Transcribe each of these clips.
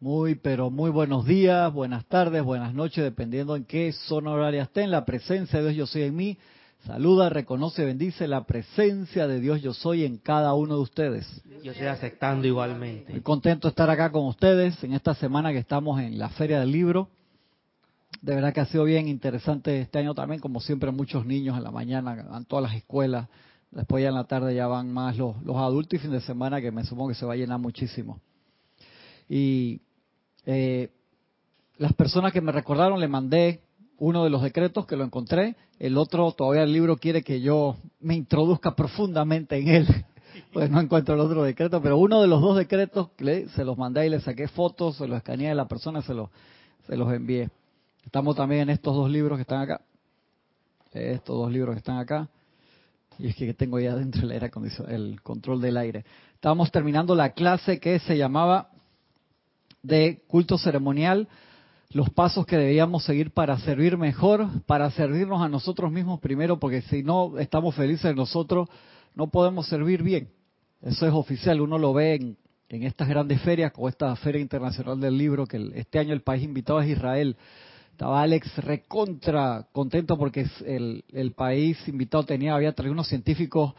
Muy, pero muy buenos días, buenas tardes, buenas noches, dependiendo en qué zona horaria estén. La presencia de Dios yo soy en mí. Saluda, reconoce, bendice la presencia de Dios yo soy en cada uno de ustedes. Yo estoy aceptando igualmente. Muy contento de estar acá con ustedes en esta semana que estamos en la Feria del Libro. De verdad que ha sido bien interesante este año también, como siempre muchos niños en la mañana, van todas las escuelas, después ya en la tarde ya van más los, los adultos y fin de semana que me supongo que se va a llenar muchísimo. Y eh, las personas que me recordaron le mandé uno de los decretos que lo encontré, el otro todavía el libro quiere que yo me introduzca profundamente en él, pues no encuentro el otro decreto, pero uno de los dos decretos se los mandé y le saqué fotos, se los escaneé a la persona, se los, se los envié. Estamos también en estos dos libros que están acá, estos dos libros que están acá, y es que tengo ya dentro el aire el control del aire. Estábamos terminando la clase que se llamaba de culto ceremonial, los pasos que debíamos seguir para servir mejor, para servirnos a nosotros mismos primero, porque si no estamos felices de nosotros, no podemos servir bien. Eso es oficial, uno lo ve en, en estas grandes ferias, como esta Feria Internacional del Libro, que este año el país invitado es Israel. Estaba Alex recontra contento porque el, el país invitado tenía, había traído unos científicos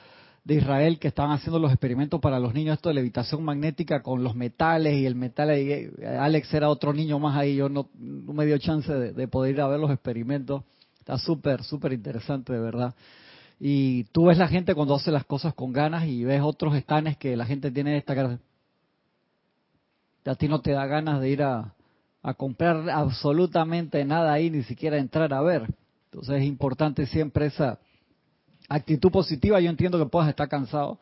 de Israel que estaban haciendo los experimentos para los niños, esto de levitación magnética con los metales y el metal. Y eh, Alex era otro niño más ahí, yo no, me dio chance de, poder ir a ver los experimentos. Está súper, súper interesante, de verdad. Y tú ves la gente cuando hace las cosas con ganas y ves otros estanes que la gente tiene esta cara. A ti no te da ganas de ir a, a comprar absolutamente nada ahí, ni siquiera entrar a ver. Entonces es importante siempre esa actitud positiva, yo entiendo que puedas estar cansado,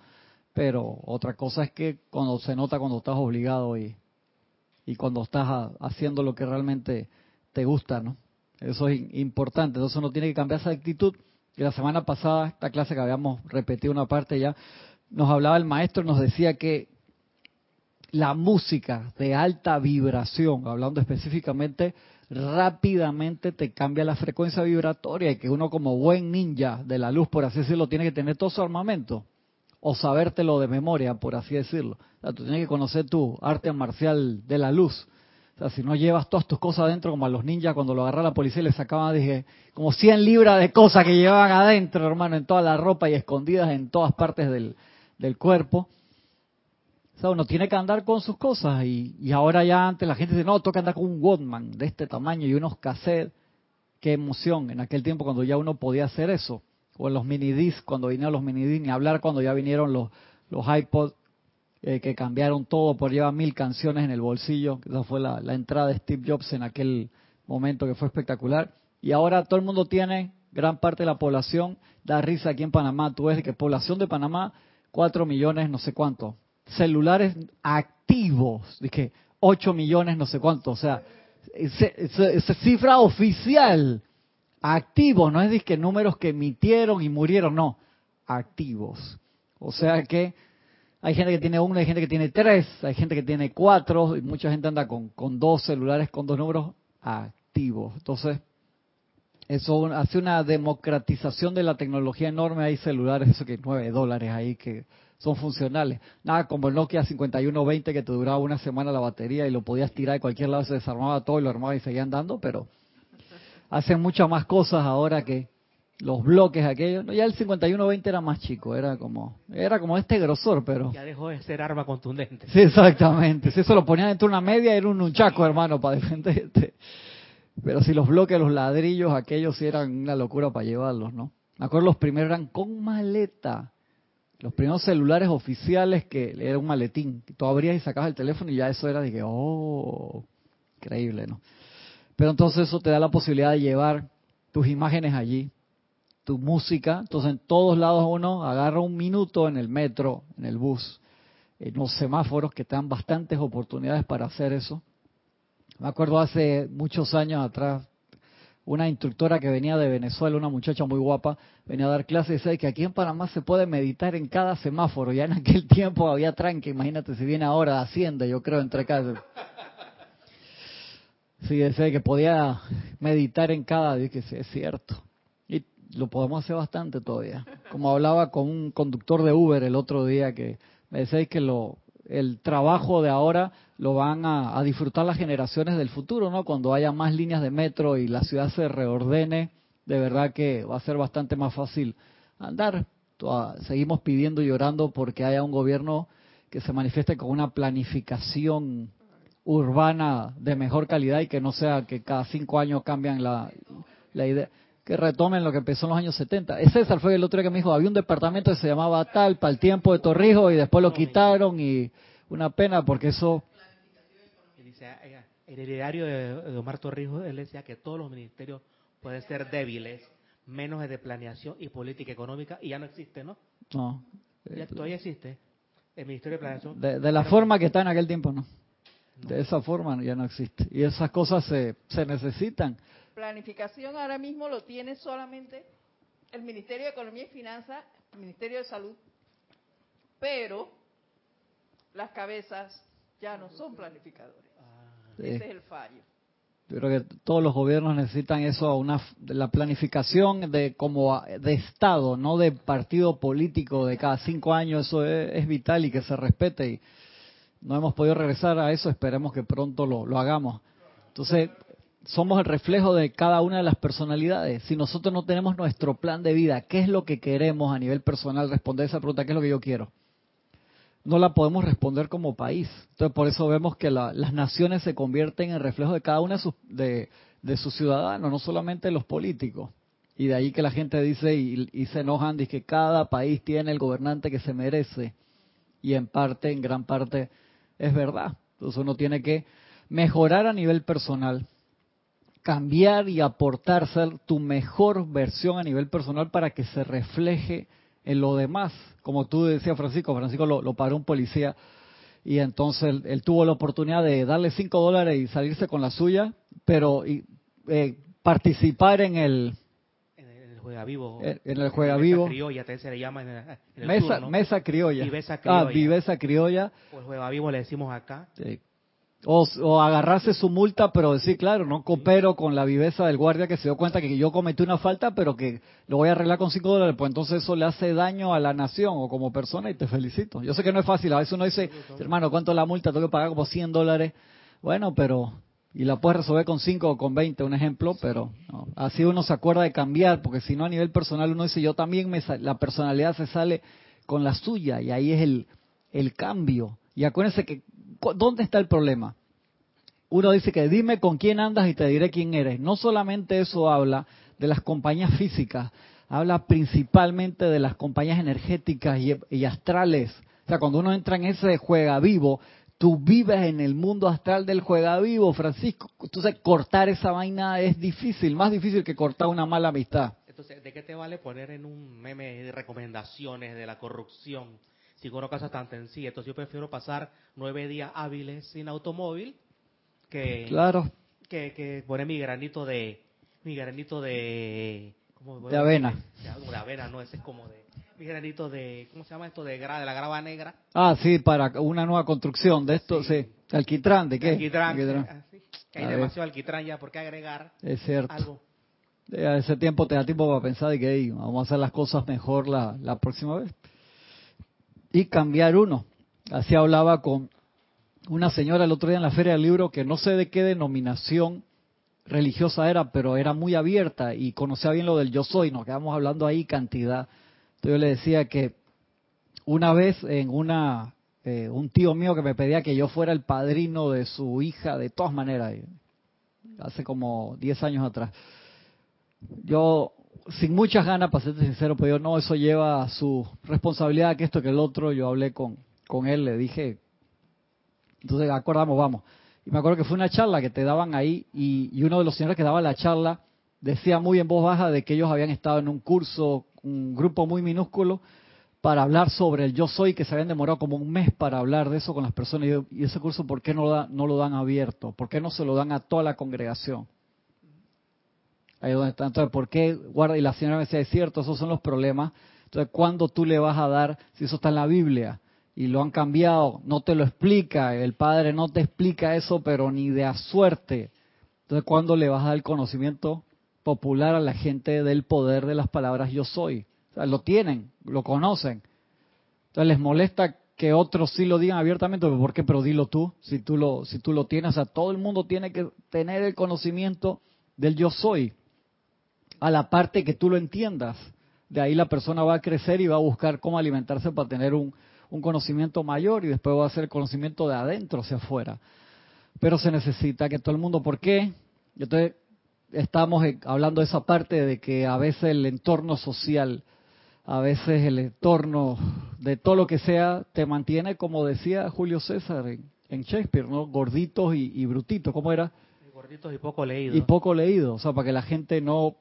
pero otra cosa es que cuando se nota cuando estás obligado y, y cuando estás haciendo lo que realmente te gusta, ¿no? Eso es importante, entonces uno tiene que cambiar esa actitud. Y la semana pasada, esta clase que habíamos repetido una parte ya, nos hablaba el maestro, nos decía que la música de alta vibración, hablando específicamente rápidamente te cambia la frecuencia vibratoria y que uno como buen ninja de la luz, por así decirlo, tiene que tener todo su armamento o sabértelo de memoria, por así decirlo. O sea, tú tienes que conocer tu arte marcial de la luz. O sea, si no llevas todas tus cosas adentro, como a los ninjas cuando lo agarra la policía y le sacaban, dije, como 100 libras de cosas que llevaban adentro, hermano, en toda la ropa y escondidas en todas partes del, del cuerpo. O sea, uno tiene que andar con sus cosas y, ahora ya antes la gente dice, no, toca andar con un Walkman de este tamaño y unos cassettes. Qué emoción en aquel tiempo cuando ya uno podía hacer eso. O en los minidiscs, cuando vinieron los minidiscs, ni hablar cuando ya vinieron los, los iPods eh, que cambiaron todo por llevar mil canciones en el bolsillo. Esa fue la, entrada de Steve Jobs en aquel momento que fue espectacular. Y ahora todo el mundo tiene, gran parte de la población, da risa aquí en Panamá. Tú ves que población de Panamá, cuatro millones, no sé cuánto, celulares activos, dije 8 millones, no sé cuánto, o sea, esa cifra oficial, activos, no es que números que emitieron y murieron, no, activos. O sea que hay gente que tiene uno, hay gente que tiene tres, hay gente que tiene cuatro, y mucha gente anda con, dos celulares con dos números activos. Entonces, eso hace una democratización de la tecnología enorme. Hay celulares, eso que nueve dólares ahí que son funcionales. Nada como el Nokia 5120 que te duraba una semana la batería y lo podías tirar de cualquier lado, se desarmaba todo y lo armaba y seguía andando, pero hacen muchas más cosas ahora que los bloques aquellos. ya el 5120 era más chico, era como era como este grosor, pero... Ya dejó de ser arma contundente. Sí, exactamente. Si eso lo ponían dentro de una media, era un chaco hermano, para defenderte. Pero si los bloques, los ladrillos, aquellos sí eran una locura para llevarlos, ¿no? Me acuerdo los primeros eran con maleta. Los primeros celulares oficiales que era un maletín. Tú abrías y sacabas el teléfono y ya eso era de que, oh, increíble, ¿no? Pero entonces eso te da la posibilidad de llevar tus imágenes allí, tu música. Entonces en todos lados uno agarra un minuto en el metro, en el bus, en los semáforos que te dan bastantes oportunidades para hacer eso. Me acuerdo hace muchos años atrás, una instructora que venía de Venezuela, una muchacha muy guapa, venía a dar clases y decía que aquí en Panamá se puede meditar en cada semáforo. Ya en aquel tiempo había tranque, imagínate si viene ahora Hacienda, yo creo, entre casas. Sí, decía que podía meditar en cada, dije, sí, es cierto. Y lo podemos hacer bastante todavía. Como hablaba con un conductor de Uber el otro día que me decía que lo, el trabajo de ahora lo van a, disfrutar las generaciones del futuro, ¿no? Cuando haya más líneas de metro y la ciudad se reordene, de verdad que va a ser bastante más fácil andar. Seguimos pidiendo y llorando porque haya un gobierno que se manifieste con una planificación urbana de mejor calidad y que no sea que cada cinco años cambian la, la idea que retomen lo que empezó en los años 70. Ese César fue el otro día que me dijo, había un departamento que se llamaba tal para el tiempo de Torrijos y después lo quitaron y una pena porque eso... El heredario de Omar Torrijos, él decía que todos los ministerios pueden ser débiles, menos el de planeación y política económica, y ya no existe, ¿no? No. Ya, todavía existe el Ministerio de Planeación. De, la forma que está en aquel tiempo, no. De esa forma ya no existe. Y esas cosas se, se necesitan planificación ahora mismo lo tiene solamente el Ministerio de Economía y Finanzas, el Ministerio de Salud, pero las cabezas ya no son planificadores. Ah. Ese es el fallo. Yo creo que todos los gobiernos necesitan eso, una la planificación de como de Estado, no de partido político de cada cinco años. Eso es, vital y que se respete. Y no hemos podido regresar a eso. Esperemos que pronto lo, lo hagamos. Entonces, somos el reflejo de cada una de las personalidades. Si nosotros no tenemos nuestro plan de vida, ¿qué es lo que queremos a nivel personal? Responder esa pregunta, ¿qué es lo que yo quiero? No la podemos responder como país. Entonces, por eso vemos que las naciones se convierten en reflejo de cada una de sus, de, sus ciudadanos, no solamente los políticos. Y de ahí que la gente dice y, y se enojan, dice que cada país tiene el gobernante que se merece. Y en parte, en gran parte, es verdad. Entonces uno tiene que mejorar a nivel personal cambiar y aportar, ser tu mejor versión a nivel personal para que se refleje en lo demás. Como tú decías, Francisco, Francisco lo, paró un policía y entonces él, tuvo la oportunidad de darle cinco dólares y salirse con la suya, pero eh, participar en el... En el juega vivo. En, el juega vivo. criolla, se le llama en el, mesa, mesa criolla. Viveza ah, criolla. Ah, viveza criolla. O el juega vivo le decimos acá. Sí. O, agarrarse su multa, pero decir, claro, no coopero con la viveza del guardia que se dio cuenta que yo cometí una falta, pero que lo voy a arreglar con cinco dólares, pues entonces eso le hace daño a la nación o como persona y te felicito. Yo sé que no es fácil, a veces uno dice, hermano, ¿cuánto es la multa? Tengo que pagar como 100 dólares. Bueno, pero, y la puedes resolver con 5 o con 20, un ejemplo, pero así uno se acuerda de cambiar, porque si no a nivel personal uno dice, yo también, me, la personalidad se sale con la suya y ahí es el, el cambio. Y acuérdense que ¿dónde está el problema? Uno dice que dime con quién andas y te diré quién eres. No solamente eso habla de las compañías físicas, habla principalmente de las compañías energéticas y, astrales. O sea, cuando uno entra en ese juega vivo, tú vives en el mundo astral del juega vivo, Francisco. Entonces, cortar esa vaina es difícil, más difícil que cortar una mala amistad. Entonces, ¿de qué te vale poner en un meme de recomendaciones de la corrupción? Si con una cosa tan sencilla, entonces yo prefiero pasar nueve días hábiles sin automóvil que claro. que, que poner mi granito de mi granito de de avena. De, avena no ese es como de mi granito de cómo se llama esto de, gra, de la grava negra. Ah sí para una nueva construcción de esto sí, alquitrán de qué alquitrán, ah, que hay demasiado alquitrán ya por qué agregar es cierto. algo a ese tiempo te da tiempo para pensar y que vamos a hacer las cosas mejor la, la próxima vez y cambiar uno. Así hablaba con una señora el otro día en la Feria del Libro que no sé de qué denominación religiosa era, pero era muy abierta y conocía bien lo del yo soy. Nos quedamos hablando ahí cantidad. Entonces yo le decía que una vez en una eh, un tío mío que me pedía que yo fuera el padrino de su hija, de todas maneras, hace como 10 años atrás. Yo sin muchas ganas, para ser sincero, pero yo no, eso lleva su responsabilidad, que esto que el otro, yo hablé con, con él, le dije, entonces acordamos, vamos. Y me acuerdo que fue una charla que te daban ahí y, y, uno de los señores que daba la charla decía muy en voz baja de que ellos habían estado en un curso, un grupo muy minúsculo, para hablar sobre el yo soy, que se habían demorado como un mes para hablar de eso con las personas. Y, ese curso, ¿por qué no, da, no lo dan abierto? ¿Por qué no se lo dan a toda la congregación? Ahí donde está. Entonces, ¿por qué guarda? Y la señora me decía, es cierto, esos son los problemas. Entonces, ¿cuándo tú le vas a dar, si eso está en la Biblia? Y lo han cambiado, no te lo explica, el Padre no te explica eso, pero ni de a suerte. Entonces, ¿cuándo le vas a dar el conocimiento popular a la gente del poder de las palabras yo soy? O sea, lo tienen, lo conocen. Entonces, les molesta que otros sí lo digan abiertamente, ¿por qué? Pero dilo tú, si tú lo, si tú lo tienes, o sea, todo el mundo tiene que tener el conocimiento del yo soy, a la parte que tú lo entiendas. De ahí la persona va a crecer y va a buscar cómo alimentarse para tener un, un conocimiento mayor y después va a hacer el conocimiento de adentro hacia afuera. Pero se necesita que todo el mundo, ¿por qué? Entonces, estamos hablando de esa parte de que a veces el entorno social, a veces el entorno de todo lo que sea, te mantiene, como decía Julio César en, Shakespeare, ¿no? Gorditos y, brutitos, ¿cómo era? Gorditos y poco leídos. Y poco leído, o sea, para que la gente no,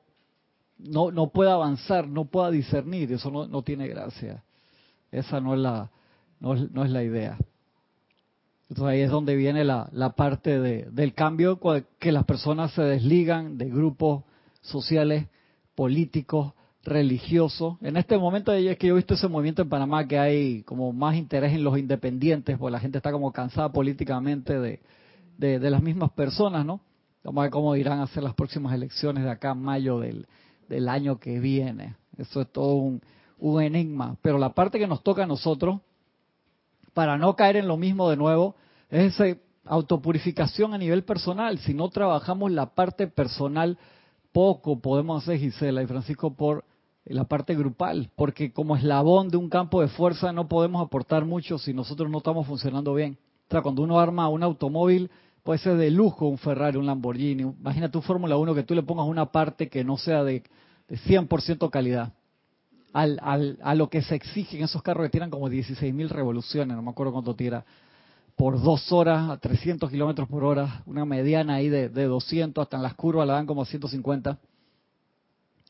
no, no pueda avanzar, no pueda discernir, eso no, no tiene gracia. Esa no es la, no es, la idea. Entonces ahí es donde viene la, la parte de, del cambio, que las personas se desligan de grupos sociales, políticos, religiosos. En este momento es que yo he visto ese movimiento en Panamá que hay como más interés en los independientes, porque la gente está como cansada políticamente de, de, las mismas personas, ¿no? Vamos a ver cómo irán a ser las próximas elecciones de acá en mayo del, del año que viene. Eso es todo un, un enigma. Pero la parte que nos toca a nosotros para no caer en lo mismo de nuevo, es esa autopurificación a nivel personal. Si no trabajamos la parte personal, poco podemos hacer, Gisela y Francisco, por la parte grupal, porque como eslabón de un campo de fuerza no podemos aportar mucho si nosotros no estamos funcionando bien. O sea, cuando uno arma un automóvil, puede ser de lujo un Ferrari, un Lamborghini. Imagínate un Fórmula 1 que tú le pongas una parte que no sea de, de 100% calidad al, a lo que se exige en esos carros que tiran como 16.000 revoluciones, no me acuerdo cuánto tira, por dos horas a 300 kilómetros por hora, una mediana ahí de, de 200, hasta en las curvas la dan como 150.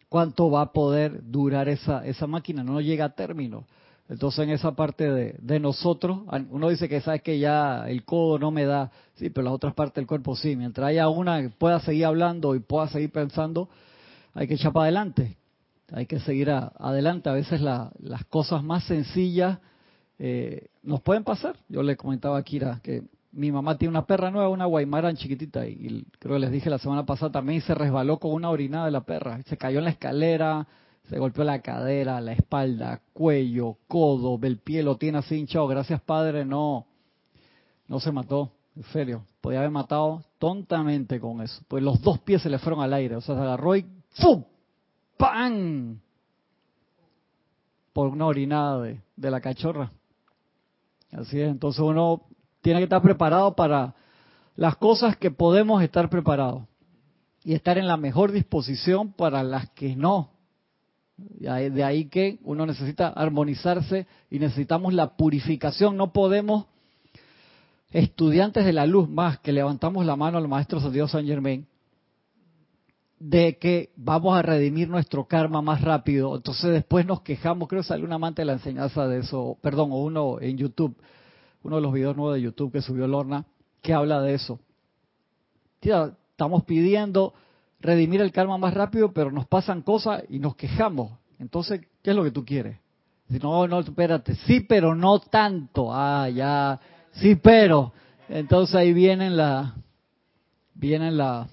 ¿Cuánto va a poder durar esa, esa máquina? No llega a término. Entonces en esa parte de, nosotros, uno dice que sabes que ya el codo no me da, sí, pero las otras partes del cuerpo sí. Mientras haya una que pueda seguir hablando y pueda seguir pensando, hay que echar para adelante hay que seguir adelante. A veces las cosas más sencillas eh, nos pueden pasar. Yo le comentaba a Kira que mi mamá tiene una perra nueva, una guaymaran chiquitita, y, creo que les dije la semana pasada también se resbaló con una orinada de la perra. Se cayó en la escalera, se golpeó la cadera, la espalda, cuello, codo, el pie lo tiene así hinchado. Gracias, padre, no, no se mató. En serio, podía haber matado tontamente con eso. Pues los dos pies se le fueron al aire. O sea, se agarró y ¡fum! ¡Pam! Por una orinada de, de la cachorra. Así es, entonces uno tiene que estar preparado para las cosas que podemos estar preparados y estar en la mejor disposición para las que no. De ahí que uno necesita armonizarse y necesitamos la purificación. No podemos, estudiantes de la luz más, que levantamos la mano al Maestro Dios San Germain, de que vamos a redimir nuestro karma más rápido. Entonces después nos quejamos, creo que salió un amante de la enseñanza de eso, perdón, o uno en YouTube, uno de los videos nuevos de YouTube que subió Lorna, que habla de eso. estamos pidiendo redimir el karma más rápido, pero nos pasan cosas y nos quejamos. Entonces, ¿qué es lo que tú quieres? Si no, no, espérate, sí, pero no tanto. Ah, ya, sí, pero. Entonces ahí vienen la, vienen la,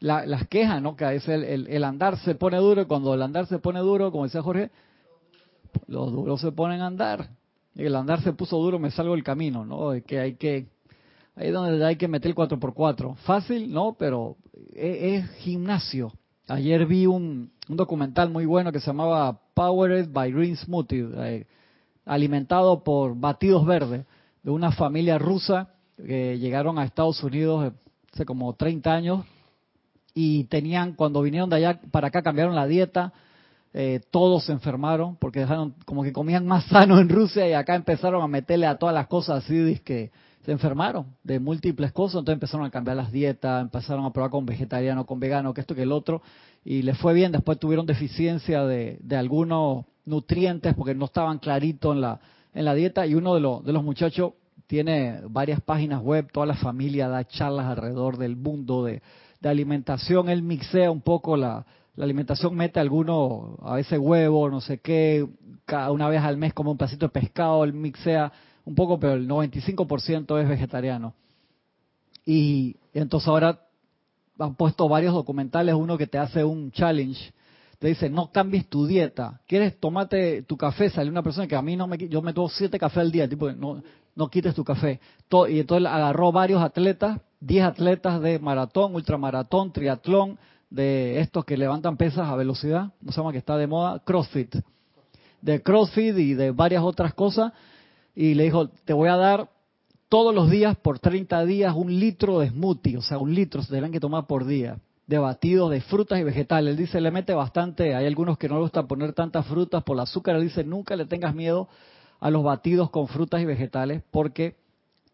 las quejas, ¿no? Que a veces el, andar se pone duro y cuando el andar se pone duro, como decía Jorge, los duros se ponen a andar. El andar se puso duro, me salgo del camino, ¿no? que hay que, ahí es donde hay que meter el 4x4. Fácil, ¿no? Pero es, gimnasio. Ayer vi un, un, documental muy bueno que se llamaba Powered by Green Smoothie, eh, alimentado por batidos verdes, de una familia rusa que llegaron a Estados Unidos hace como 30 años y tenían, cuando vinieron de allá para acá, cambiaron la dieta, eh, todos se enfermaron porque dejaron como que comían más sano en Rusia y acá empezaron a meterle a todas las cosas así, que se enfermaron de múltiples cosas, entonces empezaron a cambiar las dietas, empezaron a probar con vegetariano, con vegano, que esto, que el otro, y les fue bien, después tuvieron deficiencia de, de algunos nutrientes porque no estaban claritos en la, en la dieta y uno de, los de los muchachos tiene varias páginas web, toda la familia da charlas alrededor del mundo de de alimentación, él mixea un poco la, alimentación, mete alguno, a veces huevo, no sé qué, cada una vez al mes como un pedacito de pescado, él mixea un poco, pero el 95% es vegetariano. Y entonces ahora han puesto varios documentales, uno que te hace un challenge, te dice, no cambies tu dieta. ¿Quieres tomarte tu café? Sale una persona que a mí no me... Yo me tomo siete cafés al día, tipo, no, no quites tu café. y entonces agarró varios atletas, diez atletas de maratón, ultramaratón, triatlón, de estos que levantan pesas a velocidad, no se llama que está de moda, CrossFit. De CrossFit y de varias otras cosas. Y le dijo, te voy a dar todos los días por 30 días un litro de smoothie, o sea, un litro se tendrán que tomar por día de batidos de frutas y vegetales. Él dice, le mete bastante, hay algunos que no le gusta poner tantas frutas por el azúcar. Él dice, nunca le tengas miedo a los batidos con frutas y vegetales porque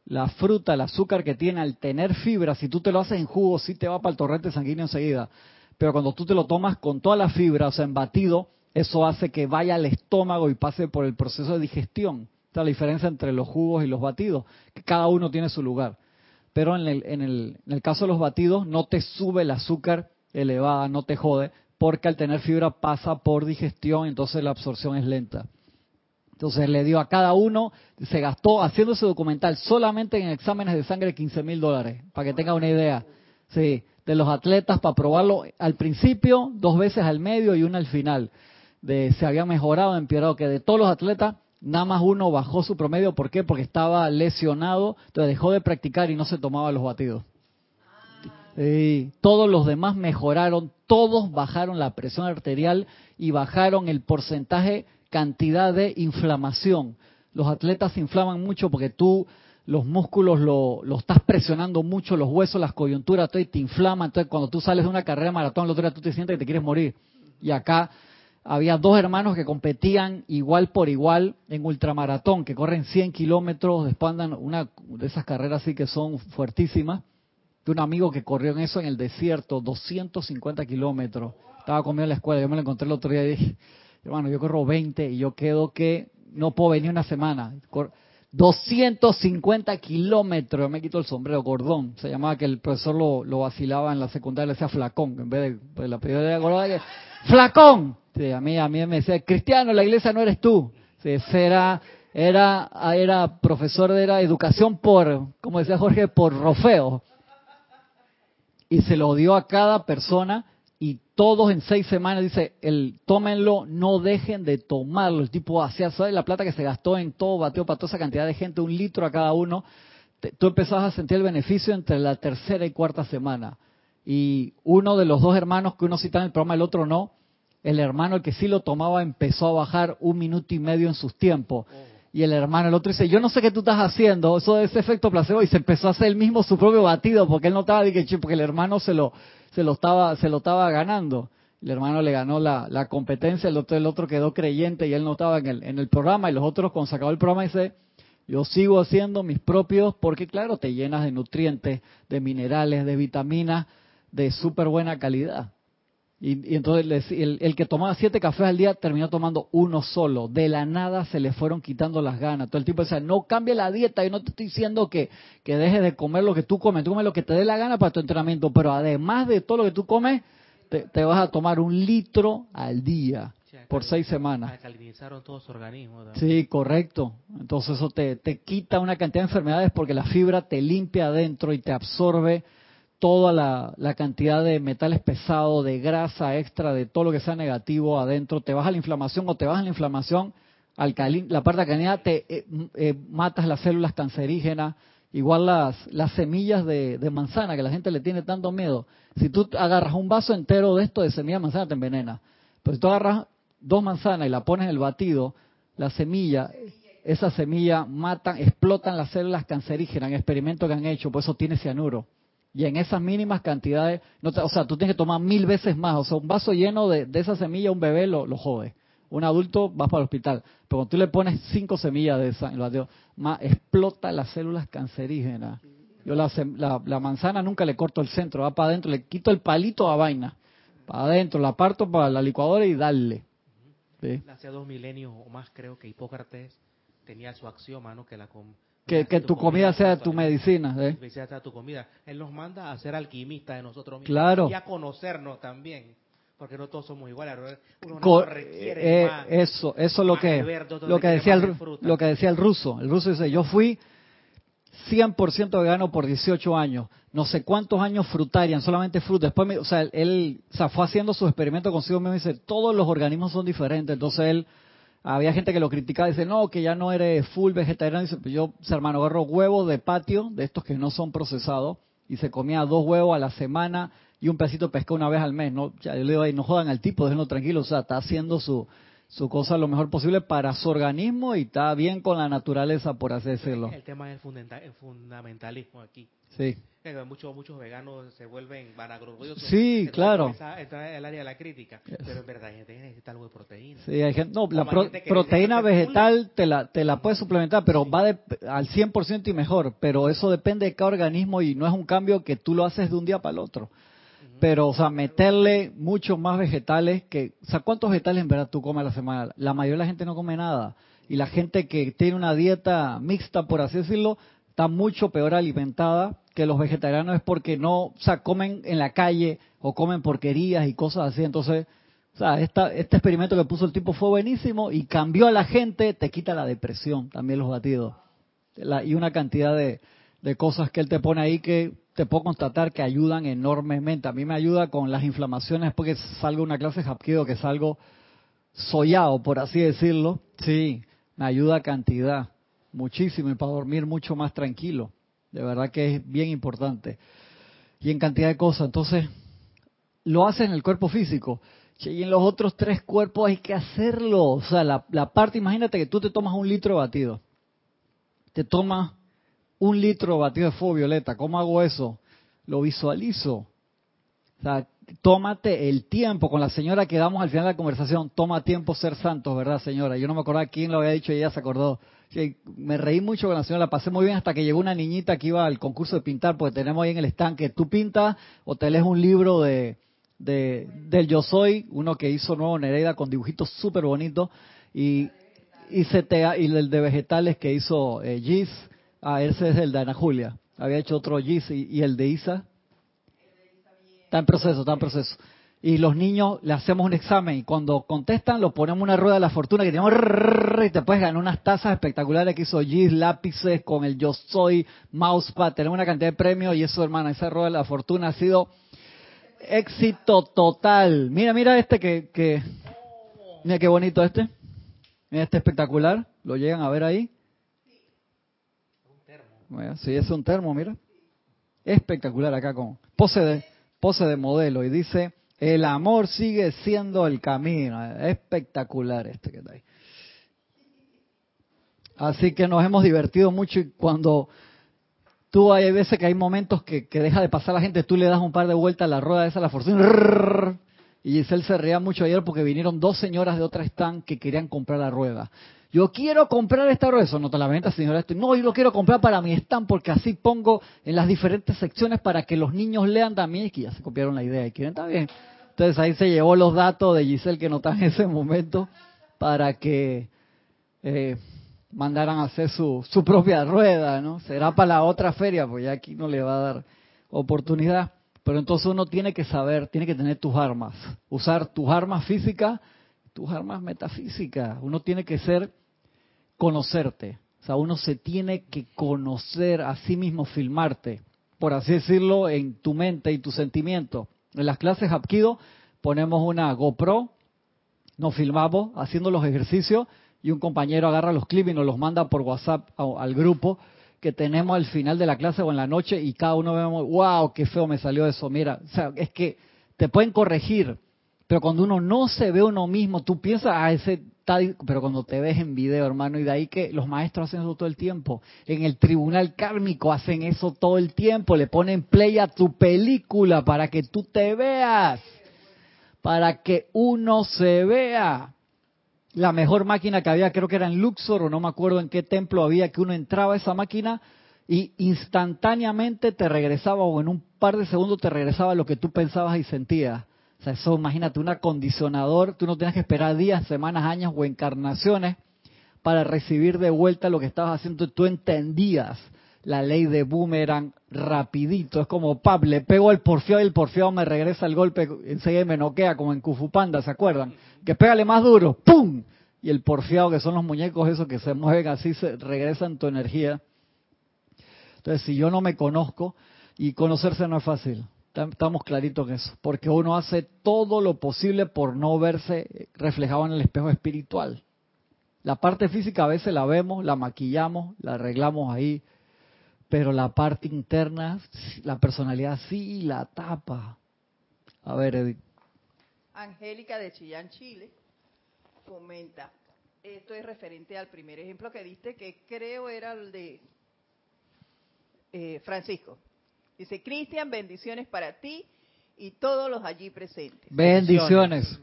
la fruta, el azúcar que tiene al tener fibra, si tú te lo haces en jugo, sí te va para el torrente sanguíneo enseguida. Pero cuando tú te lo tomas con toda la fibra, o sea, en batido, eso hace que vaya al estómago y pase por el proceso de digestión. Esta es la diferencia entre los jugos y los batidos, que cada uno tiene su lugar pero en el, en, el, en el caso de los batidos no te sube el azúcar elevada, no te jode, porque al tener fibra pasa por digestión, entonces la absorción es lenta. Entonces le dio a cada uno, se gastó haciendo ese documental solamente en exámenes de sangre 15 mil dólares, para que tenga una idea. Sí, de los atletas para probarlo al principio, dos veces al medio y una al final. De se había mejorado, empeorado, que de todos los atletas Nada más uno bajó su promedio, ¿por qué? Porque estaba lesionado, entonces dejó de practicar y no se tomaba los batidos. Y todos los demás mejoraron, todos bajaron la presión arterial y bajaron el porcentaje, cantidad de inflamación. Los atletas se inflaman mucho porque tú los músculos lo, estás presionando mucho, los huesos, las coyunturas, todo y te inflama. Entonces, cuando tú sales de una carrera maratón, el otro día tú te sientes que te quieres morir. Y acá había dos hermanos que competían igual por igual en ultramaratón, que corren 100 kilómetros, después una de esas carreras así que son fuertísimas. De un amigo que corrió en eso en el desierto, 250 kilómetros. Estaba conmigo en la escuela, yo me lo encontré el otro día y dije, hermano, yo corro 20 y yo quedo que no puedo venir una semana. 250 kilómetros, yo me quito el sombrero, gordón. Se llamaba que el profesor lo, lo vacilaba en la secundaria, le decía flacón, en vez de pues, la primera que flacón. A mí, a mí me decía, Cristiano, la iglesia no eres tú. era, era, era profesor de la educación por, como decía Jorge, por rofeo. Y se lo dio a cada persona y todos en seis semanas dice, el tómenlo, no dejen de tomarlo. El tipo hacía, ¿sabes? La plata que se gastó en todo, bateó para toda esa cantidad de gente, un litro a cada uno. tú empezabas a sentir el beneficio entre la tercera y cuarta semana. Y uno de los dos hermanos que uno cita en el programa, el otro no, el hermano, el que sí lo tomaba, empezó a bajar un minuto y medio en sus tiempos. Y el hermano, el otro dice, yo no sé qué tú estás haciendo, eso es efecto placebo. Y se empezó a hacer el mismo su propio batido, porque él no estaba, porque el hermano se lo, se lo estaba, se lo estaba ganando. El hermano le ganó la, la competencia, el otro, el otro quedó creyente y él no estaba en el, en el programa. Y los otros, cuando se acabó el programa, dice, yo sigo haciendo mis propios, porque claro, te llenas de nutrientes, de minerales, de vitaminas, de súper buena calidad. Y, entonces el, que tomaba siete cafés al día terminó tomando uno solo. De la nada se le fueron quitando las ganas. Todo el tipo decía, no cambie la dieta. Yo no te estoy diciendo que, que dejes de comer lo que tú comes. Tú comes lo que te dé la gana para tu entrenamiento. Pero además de todo lo que tú comes, te, vas a tomar un litro al día por seis semanas. Alcalinizaron todo su organismo. Sí, correcto. Entonces eso te, te quita una cantidad de enfermedades porque la fibra te limpia adentro y te absorbe toda la, cantidad de metales pesados, de grasa extra, de todo lo que sea negativo adentro, te baja la inflamación o te baja la inflamación, la parte alcalina, te eh, eh, matas las células cancerígenas, igual las, las semillas de, manzana que la gente le tiene tanto miedo. Si tú agarras un vaso entero de esto de semilla de manzana, te envenena. Pero si tú agarras dos manzanas y la pones en el batido, la semilla, esa semilla matan, explotan las células cancerígenas en experimentos que han hecho, por eso tiene cianuro. Y en esas mínimas cantidades, no o sea, tú tienes que tomar mil veces más. O sea, un vaso lleno de, esa semilla, un bebé lo, lo jode. Un adulto va para el hospital. Pero cuando tú le pones cinco semillas de esa, más, explota las células cancerígenas. Yo la, la, manzana nunca le corto el centro, va para adentro, le quito el palito a vaina. Para adentro, la parto para la licuadora y darle. Hace dos milenios o más creo que Hipócrates tenía su axioma, ¿no? Que la, que, tu, comida, sea tu medicina. ¿eh? Sea tu comida. Él nos manda a ser alquimistas de nosotros mismos. Claro. Y a conocernos también. Porque no todos somos iguales. Uno requiere eh, eso, eso es lo que, lo que decía el, lo que decía el ruso. El ruso dice, yo fui 100% vegano por 18 años, no sé cuántos años frutarian, solamente fruta. Después, me, o sea, él o sea, fue haciendo sus experimentos consigo mismo y dice, todos los organismos son diferentes. Entonces él, había gente que lo criticaba, dice, no, que ya no eres full vegetariano. Dice, pues yo, hermano, agarro huevos de patio, de estos que no son procesados, y se comía dos huevos a la semana y un pedacito de pescado una vez al mes. No, ya, yo le digo, ahí, no jodan al tipo, déjenlo tranquilo, o sea, está haciendo su su cosa lo mejor posible para su organismo y está bien con la naturaleza, por así decirlo. El tema es el fundamentalismo aquí. Sí. Muchos, muchos veganos se vuelven vanagloriosos. Sí, claro. Esa, es el área de la crítica. Pero en verdad hay gente que necesita algo de proteína. Sí, hay gente, no, la proteína vegetal te la, te la puedes suplementar, pero va de, al 100% y mejor. Pero eso depende de cada organismo y no es un cambio que tú lo haces de un día para el otro. Pero, o sea, meterle muchos más vegetales que... O sea, ¿cuántos vegetales en verdad tú comes a la semana? La mayoría de la gente no come nada. Y la gente que tiene una dieta mixta, por así decirlo, está mucho peor alimentada que los vegetarianos es porque no, o sea, comen en la calle o comen porquerías y cosas así. Entonces, o sea, esta, este experimento que puso el tipo fue buenísimo y cambió a la gente, te quita la depresión, también los batidos. y una cantidad de, cosas que él te pone ahí que te puedo constatar que ayudan enormemente. A mí me ayuda con las inflamaciones porque salgo una clase de hapkido que salgo sollado, por así decirlo. Sí, me ayuda cantidad, muchísimo, y para dormir mucho más tranquilo. De verdad que es bien importante. Y en cantidad de cosas. Entonces, lo hace en el cuerpo físico. Y en los otros tres cuerpos hay que hacerlo. O sea, la, la parte, imagínate que tú te tomas un litro de batido. Te tomas un litro de batido de fuego violeta. ¿Cómo hago eso? Lo visualizo. O sea, tómate el tiempo. Con la señora que damos al final de la conversación, toma tiempo ser santos, ¿verdad, señora? Yo no me acordaba quién lo había dicho y ella se acordó. Me reí mucho con la señora, la pasé muy bien hasta que llegó una niñita que iba al concurso de pintar, porque tenemos ahí en el estanque, tú pintas o te lees un libro de, de del Yo Soy, uno que hizo Nuevo Nereida con dibujitos súper bonitos, y, y, y el de vegetales que hizo eh, Gis, Ah, ese es el de Ana Julia. Había hecho otro Gis y, el de Isa. Está en proceso, está en proceso. Y los niños le hacemos un examen y cuando contestan lo ponemos una rueda de la fortuna que tenemos y te puedes ganar unas tazas espectaculares que hizo Gis, lápices con el Yo Soy, Mousepad. Tenemos una cantidad de premios y eso, hermano, esa rueda de la fortuna ha sido éxito total. Mira, mira este que, mira qué bonito este. Mira este espectacular. Lo llegan a ver ahí. Sí, es un termo, mira. Espectacular acá con pose de, pose de modelo. Y dice, el amor sigue siendo el camino. Espectacular este que está ahí. Así que nos hemos divertido mucho y cuando tú hay veces que hay momentos que, que deja de pasar la gente, tú le das un par de vueltas a la rueda esa, la fortuna, y Giselle se reía mucho ayer porque vinieron dos señoras de otra stand que querían comprar la rueda. Yo quiero comprar esta rueda. Eso no te la venta, señora. No, yo lo quiero comprar para mi stand porque así pongo en las diferentes secciones para que los niños lean también. Y que ya se copiaron la idea y quieren, bien. Entonces ahí se llevó los datos de Giselle que no está en ese momento para que eh, mandaran a hacer su, su propia rueda, ¿no? Será para la otra feria, pues ya aquí no le va a dar oportunidad. Pero entonces uno tiene que saber, tiene que tener tus armas, usar tus armas físicas, tus armas metafísicas. Uno tiene que ser conocerte. O sea, uno se tiene que conocer a sí mismo, filmarte, por así decirlo, en tu mente y tu sentimiento. En las clases Hapkido ponemos una GoPro, nos filmamos haciendo los ejercicios y un compañero agarra los clips y nos los manda por WhatsApp al grupo que tenemos al final de la clase o en la noche y cada uno vemos, wow, qué feo me salió eso. Mira, o sea, es que te pueden corregir, pero cuando uno no se ve uno mismo, tú piensas, ah, ese pero cuando te ves en video, hermano, y de ahí que los maestros hacen eso todo el tiempo. En el tribunal kármico hacen eso todo el tiempo, le ponen play a tu película para que tú te veas, para que uno se vea. La mejor máquina que había, creo que era en Luxor, o no me acuerdo en qué templo había, que uno entraba a esa máquina y instantáneamente te regresaba, o en un par de segundos te regresaba lo que tú pensabas y sentías. O sea, eso imagínate un acondicionador, tú no tienes que esperar días, semanas, años o encarnaciones para recibir de vuelta lo que estabas haciendo. Tú entendías la ley de boomerang rapidito. Es como, pap, le pego el porfiado y el porfiado me regresa el golpe, enseguida me noquea, como en Kufupanda, ¿se acuerdan? Que pégale más duro, ¡pum! Y el porfiado, que son los muñecos esos que se mueven así, se regresan tu energía. Entonces, si yo no me conozco, y conocerse no es fácil, estamos claritos en eso, porque uno hace todo lo posible por no verse reflejado en el espejo espiritual. La parte física a veces la vemos, la maquillamos, la arreglamos ahí, pero la parte interna, la personalidad sí la tapa. A ver, Edith. Angélica de Chillán, Chile, comenta, esto es referente al primer ejemplo que diste, que creo era el de eh, Francisco. Dice, Cristian, bendiciones para ti y todos los allí presentes. Bendiciones.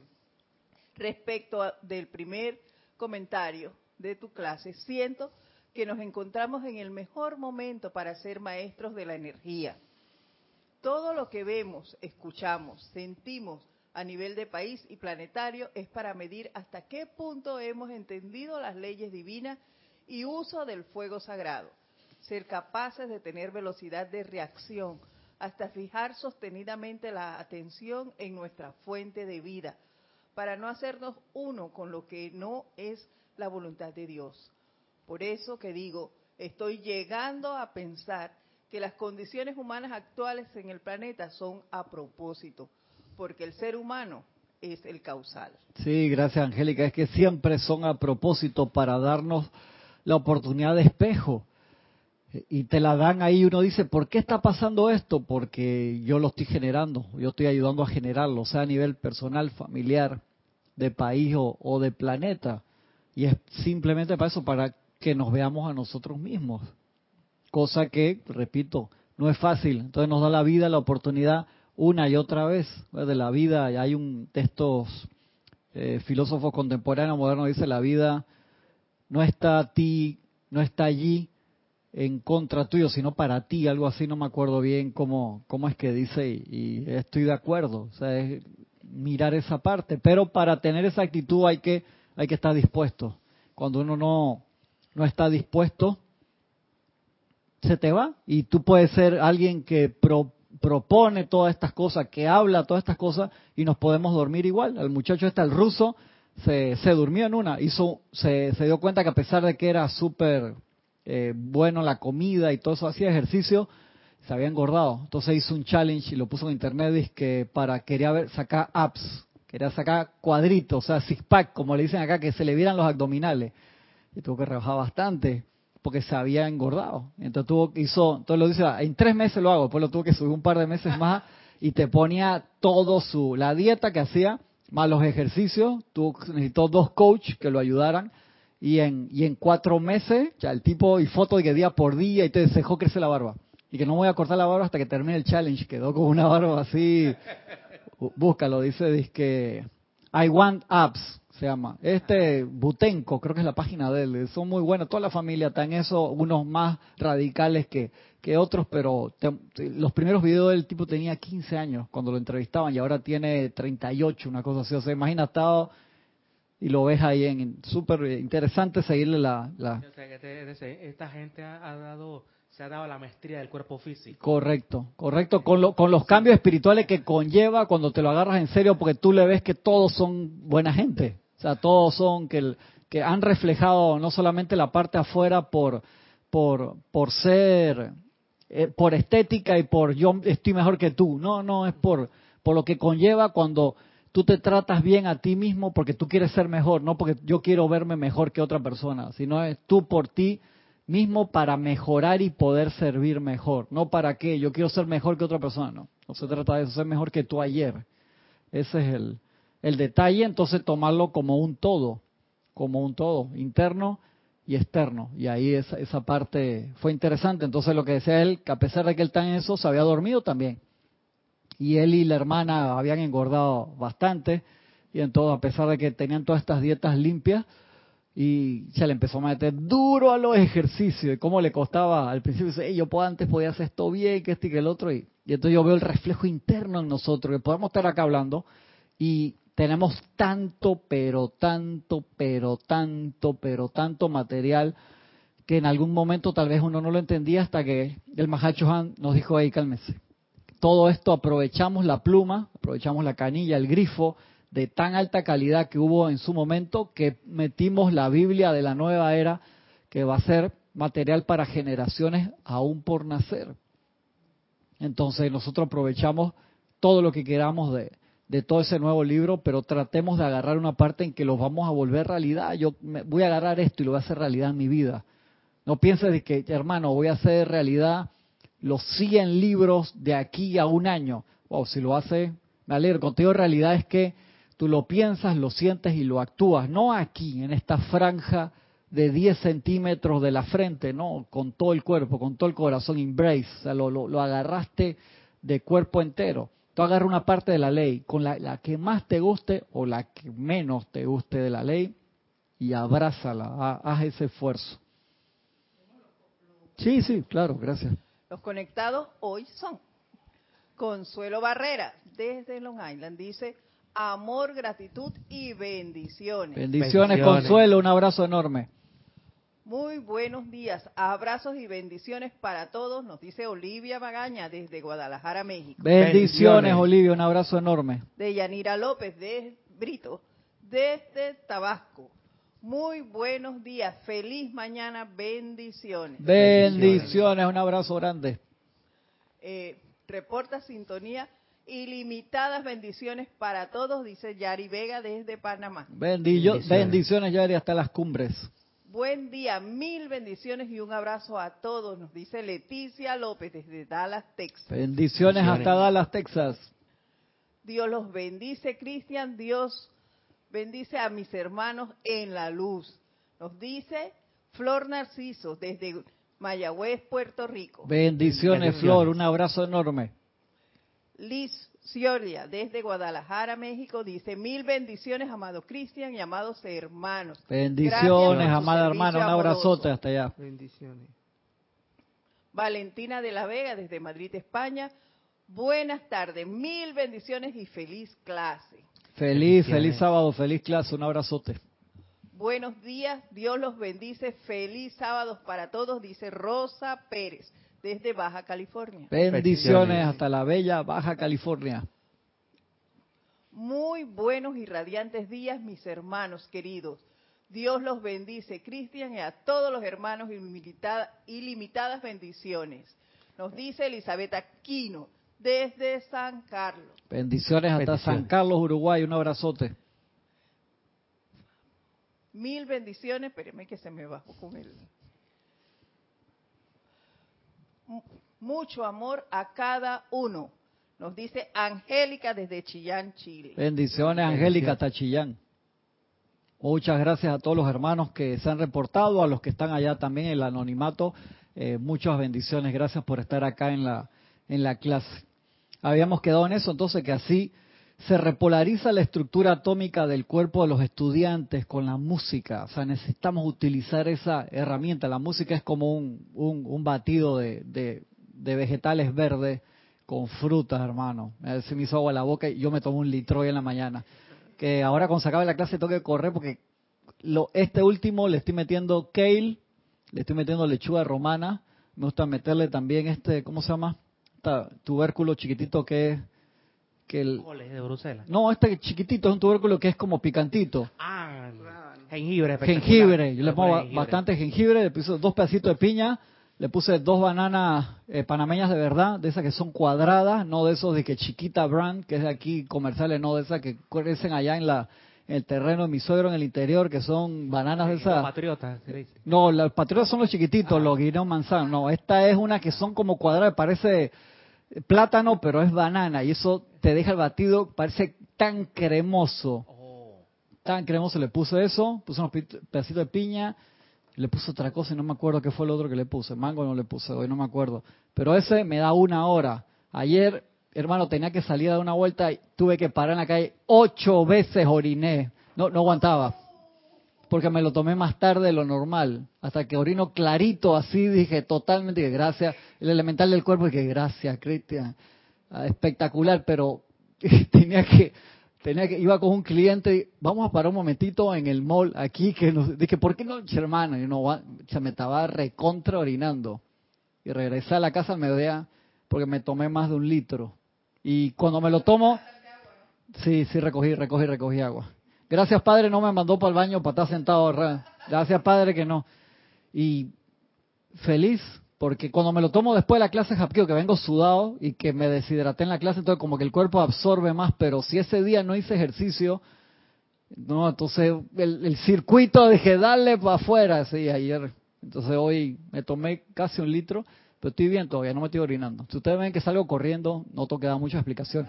Respecto del primer comentario de tu clase, siento que nos encontramos en el mejor momento para ser maestros de la energía. Todo lo que vemos, escuchamos, sentimos a nivel de país y planetario es para medir hasta qué punto hemos entendido las leyes divinas y uso del fuego sagrado. Ser capaces de tener velocidad de reacción hasta fijar sostenidamente la atención en nuestra fuente de vida, para no hacernos uno con lo que no es la voluntad de Dios. Por eso que digo, estoy llegando a pensar que las condiciones humanas actuales en el planeta son a propósito, porque el ser humano es el causal. Sí, gracias Angélica, es que siempre son a propósito para darnos la oportunidad de espejo. Y te la dan ahí, uno dice, ¿por qué está pasando esto? Porque yo lo estoy generando, yo estoy ayudando a generarlo, sea a nivel personal, familiar, de país o, o de planeta. Y es simplemente para eso, para que nos veamos a nosotros mismos. Cosa que, repito, no es fácil. Entonces nos da la vida la oportunidad una y otra vez de la vida. Hay un texto eh, filósofo contemporáneo moderno dice la vida no está a ti, no está allí en contra tuyo, sino para ti, algo así, no me acuerdo bien cómo, cómo es que dice y, estoy de acuerdo, o sea, es mirar esa parte, pero para tener esa actitud hay que, hay que estar dispuesto. Cuando uno no, no está dispuesto, se te va. Y tú puedes ser alguien que propone todas estas cosas, que habla todas estas cosas, y nos podemos dormir igual. El muchacho este, el ruso, se, se durmió en una. Hizo, se, se dio cuenta que a pesar de que era súper eh, bueno la comida y todo eso, hacía ejercicio, se había engordado. Entonces hizo un challenge y lo puso en internet y que para quería ver, sacar abs, quería sacar cuadritos, o sea, six pack, como le dicen acá, que se le vieran los abdominales y tuvo que rebajar bastante porque se había engordado. Entonces tuvo hizo, entonces lo dice, en tres meses lo hago, después lo tuvo que subir un par de meses más y te ponía todo su, la dieta que hacía, más los ejercicios, tuvo, necesitó dos coaches que lo ayudaran y en, y en cuatro meses, ya el tipo y foto de que día por día y te dejó crecer la barba. Y que no voy a cortar la barba hasta que termine el challenge, quedó con una barba así, búscalo, dice, dice que I want abs, se llama. Este Butenco, creo que es la página de él. Son muy buenos, toda la familia está en eso, unos más radicales que, que otros, pero los primeros videos del tipo tenía 15 años cuando lo entrevistaban y ahora tiene 38, una cosa así. O sea, imagina, estado y lo ves ahí en súper interesante seguirle la... la... Esta gente ha dado se ha dado la maestría del cuerpo físico. Correcto, correcto, con, con los cambios espirituales que conlleva cuando te lo agarras en serio, porque tú le ves que todos son buena gente. O sea, todos son que, que han reflejado no solamente la parte afuera por, por, por ser, eh, por estética y por yo estoy mejor que tú. No, no, es por, por lo que conlleva cuando tú te tratas bien a ti mismo porque tú quieres ser mejor, no porque yo quiero verme mejor que otra persona, sino es tú por ti mismo para mejorar y poder servir mejor. No para qué, yo quiero ser mejor que otra persona, no. No se trata de eso, ser mejor que tú ayer. Ese es el, el detalle, entonces tomarlo como un todo, como un todo, interno y externo. Y ahí esa, esa parte fue interesante. Entonces lo que decía él, que a pesar de que él está en eso, se había dormido también. Y él y la hermana habían engordado bastante. Y entonces, a pesar de que tenían todas estas dietas limpias, y se le empezó a meter duro a los ejercicios y cómo le costaba al principio dice, yo antes podía hacer esto bien que este y que el otro y, y, entonces yo veo el reflejo interno en nosotros que podemos estar acá hablando y tenemos tanto, pero tanto, pero tanto, pero tanto material que en algún momento tal vez uno no lo entendía hasta que el Mahacho Han nos dijo, ahí cálmese. Todo esto aprovechamos la pluma, aprovechamos la canilla, el grifo de tan alta calidad que hubo en su momento que metimos la Biblia de la nueva era que va a ser material para generaciones aún por nacer. Entonces nosotros aprovechamos todo lo que queramos de, de todo ese nuevo libro, pero tratemos de agarrar una parte en que los vamos a volver realidad. Yo me, voy a agarrar esto y lo voy a hacer realidad en mi vida. No pienses de que, hermano, voy a hacer realidad los 100 libros de aquí a un año. Wow, si lo hace, me alegro. Contigo realidad es que tú lo piensas, lo sientes y lo actúas. No aquí, en esta franja de 10 centímetros de la frente, no, con todo el cuerpo, con todo el corazón, embrace, lo, lo agarraste de cuerpo entero. Tú agarras una parte de la ley, con la, que más te guste o la que menos te guste de la ley, y abrázala, haz ese esfuerzo. Sí, sí, claro, gracias. Los conectados hoy son Consuelo Barrera, desde Long Island, dice amor, gratitud y bendiciones. Bendiciones, Consuelo, un abrazo enorme. Muy buenos días, abrazos y bendiciones para todos, nos dice Olivia Magaña desde Guadalajara, México. Bendiciones, Olivia, un abrazo enorme. De Yanira López de Brito, desde Tabasco. Muy buenos días, feliz mañana, bendiciones. Bendiciones, un abrazo grande. Eh, reporta sintonía ilimitadas bendiciones para todos, dice Yari Vega desde Panamá. bendiciones. bendiciones, Yari, hasta las cumbres. Buen día, mil bendiciones y un abrazo a todos, nos dice Leticia López desde Dallas, Texas. Bendiciones, hasta Dallas, Texas. Dios los bendice, Cristian, Dios bendice a mis hermanos en la luz. Nos dice Flor Narciso desde Mayagüez, Puerto Rico. Bendiciones, Flor, un abrazo enorme. Liz Cioria, desde Guadalajara, México, dice, mil bendiciones, amado Cristian y amados hermanos. Bendiciones, amada hermana, un abrazote hasta allá. Bendiciones. Valentina de la Vega, desde Madrid, España. Buenas tardes, mil bendiciones y feliz clase. Feliz, feliz sábado, feliz clase, un abrazote. Buenos días, Dios los bendice, feliz sábado para todos, dice Rosa Pérez desde Baja California. Bendiciones hasta la bella Baja California. Muy buenos y radiantes días, mis hermanos queridos. Dios los bendice, Cristian, y a todos los hermanos ilimitadas bendiciones. Nos dice Elizabeth Aquino, desde San Carlos. Bendiciones hasta San Carlos, Uruguay. Un abrazote. Mil bendiciones. Espéreme que se me bajó con él mucho amor a cada uno. Nos dice Angélica desde Chillán, Chile. Bendiciones, Angélica, hasta Chillán. Muchas gracias a todos los hermanos que se han reportado, a los que están allá también en el anonimato. Eh, muchas bendiciones, gracias por estar acá en la, en la clase. Habíamos quedado en eso, entonces que así se repolariza la estructura atómica del cuerpo de los estudiantes con la música. O sea, necesitamos utilizar esa herramienta. La música es como un, un, batido de, de, vegetales verdes con frutas, hermano. Se me hizo agua la boca y yo me tomo un litro hoy en la mañana. Que ahora cuando se acabe la clase tengo que correr porque lo, este último le estoy metiendo kale, le estoy metiendo lechuga romana. Me gusta meterle también este, ¿cómo se llama? Tubérculo chiquitito que es que el... de Bruselas? No, este chiquitito es un tubérculo que es como picantito. Ah, jengibre. Jengibre. Yo le pongo bastante jengibre, le puse dos pedacitos de piña, le puse dos bananas eh, panameñas de verdad, de esas que son cuadradas, no de esos de que chiquita brand, que es de aquí comerciales, no de esas que crecen allá en la el terreno de mi suegro en el interior, que son bananas de esas. patriotas, No, los patriotas son los chiquititos, ah. los guineos manzanos. No, esta es una que son como cuadradas, parece plátano, pero es banana y eso te deja el batido, parece tan cremoso. Oh. Tan cremoso, le puse eso, puse unos pedacitos de piña, le puse otra cosa y no me acuerdo qué fue el otro que le puse. Mango no le puse hoy, no me acuerdo. Pero ese me da una hora. Ayer, hermano, tenía que salir a dar una vuelta y tuve que parar en la calle. Ocho veces oriné. No, no aguantaba porque me lo tomé más tarde de lo normal, hasta que orino clarito así, dije totalmente que gracias, el elemental del cuerpo, y que gracias, Cristian, ah, espectacular, pero tenía que, tenía que, iba con un cliente, vamos a parar un momentito en el mall aquí, que nos, dije, ¿por qué no, hermano? Y no, se me estaba recontra orinando, y regresé a la casa al mediodía, porque me tomé más de un litro, y cuando me lo tomo, sí, sí, recogí, recogí, recogí agua. Gracias, Padre, no me mandó para el baño para estar sentado. Gracias, Padre, que no. Y feliz porque cuando me lo tomo después de la clase Hapkido, que vengo sudado y que me deshidraté en la clase, entonces como que el cuerpo absorbe más, pero si ese día no hice ejercicio, no, entonces el, circuito dije, dale para afuera, sí, ayer. Entonces hoy me tomé casi un litro, pero estoy bien todavía, no me estoy orinando. Si ustedes ven que salgo corriendo, no tengo que dar mucha explicación.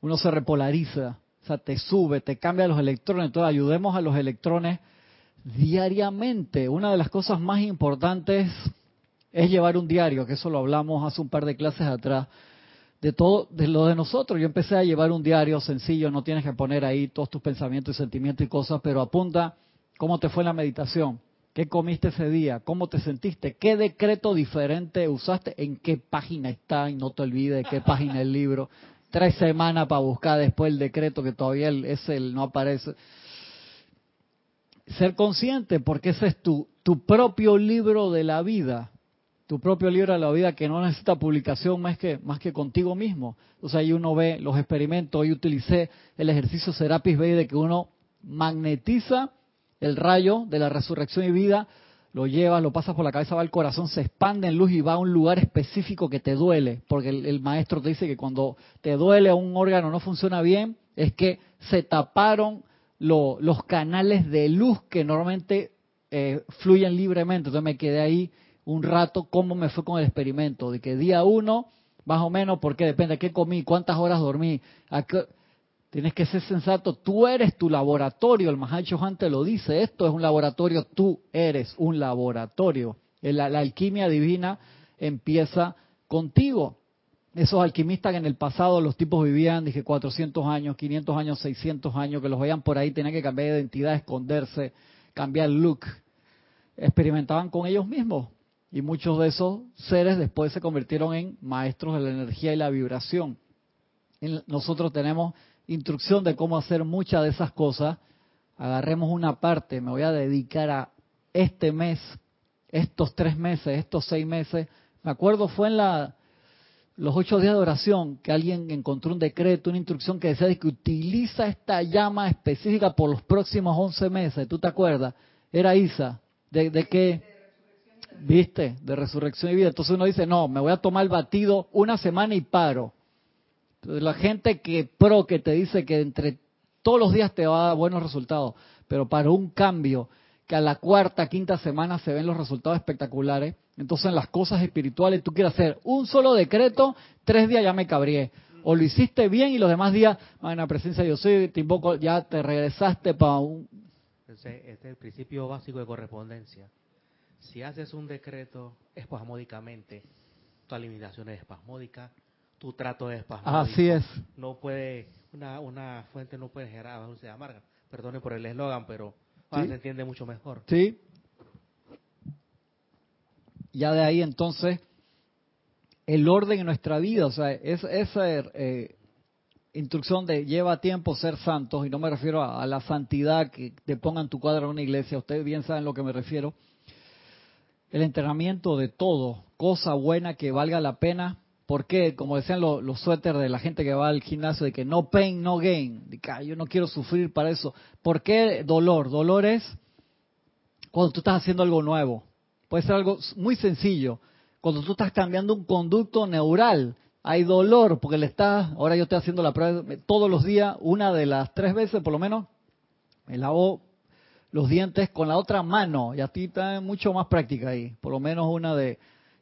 Uno se repolariza, o sea, te sube, te cambia los electrones, entonces ayudemos a los electrones diariamente. Una de las cosas más importantes es llevar un diario, que eso lo hablamos hace un par de clases atrás de todo, de lo de nosotros. Yo empecé a llevar un diario sencillo, no tienes que poner ahí todos tus pensamientos y sentimientos y cosas, pero apunta cómo te fue la meditación, qué comiste ese día, cómo te sentiste, qué decreto diferente usaste, en qué página está, y no te olvides de qué página el libro. Tres semanas para buscar después el decreto que todavía el no aparece. Ser consciente, porque ese es tu, tu propio libro de la vida tu propio libro de la vida que no necesita publicación más que, más que contigo mismo. Entonces ahí uno ve los experimentos. Hoy utilicé el ejercicio Serapis Bay de que uno magnetiza el rayo de la resurrección y vida, lo llevas, lo pasas por la cabeza, va al corazón, se expande en luz y va a un lugar específico que te duele. Porque el, maestro te dice que cuando te duele un órgano no funciona bien, es que se taparon los canales de luz que normalmente eh, fluyen libremente. Entonces me quedé ahí un rato cómo me fue con el experimento, de que día uno, más o menos, porque depende de qué comí, cuántas horas dormí, tienes que ser sensato, tú eres tu laboratorio, el Mahacho te lo dice, esto es un laboratorio, tú eres un laboratorio. La, alquimia divina empieza contigo. Esos alquimistas que en el pasado los tipos vivían, dije, 400 años, 500 años, 600 años, que los veían por ahí, tenían que cambiar de identidad, esconderse, cambiar look. Experimentaban con ellos mismos. Y muchos de esos seres después se convirtieron en maestros de la energía y la vibración. Nosotros tenemos instrucción de cómo hacer muchas de esas cosas. Agarremos una parte, me voy a dedicar a este mes, estos tres meses, estos seis meses. Me acuerdo fue en la, los ocho días de oración que alguien encontró un decreto, una instrucción que decía que utiliza esta llama específica por los próximos once meses. ¿Tú te acuerdas? Era Isa. ¿De, de qué? ¿Viste? De resurrección y vida. Entonces uno dice, no, me voy a tomar el batido una semana y paro. La gente que pro, que te dice que entre todos los días te va a dar buenos resultados, pero para un cambio, que a la cuarta, quinta semana se ven los resultados espectaculares, entonces en las cosas espirituales tú quieres hacer un solo decreto, tres días ya me cabrié. O lo hiciste bien y los demás días, en la presencia de yo soy, te invoco, ya te regresaste para un... este es el principio básico de correspondencia. Si haces un decreto espasmódicamente, tu alimentación es espasmódica, tu trato es espasmódico. Así es. No puede, una, una fuente no puede generar dulce amarga. Perdone por el eslogan, pero se entiende mucho mejor. Sí. Ya de ahí entonces, el orden en nuestra vida, o sea, es, esa eh, instrucción de lleva tiempo ser santos, y no me refiero a, a la santidad que te pongan tu cuadro en una iglesia, ustedes bien saben a lo que me refiero, el entrenamiento de todo, cosa buena que valga la pena. Porque Como decían los, los suéteres de la gente que va al gimnasio, de que no pain, no gain. De que, yo no quiero sufrir para eso. ¿Por qué dolor? Dolor es cuando tú estás haciendo algo nuevo. Puede ser algo muy sencillo. Cuando tú estás cambiando un conducto neural, hay dolor porque le estás, ahora yo estoy haciendo la prueba todos los días, una de las tres veces por lo menos, me lavo los dientes con la otra mano. Y a ti está mucho más práctica ahí. Por lo menos una de...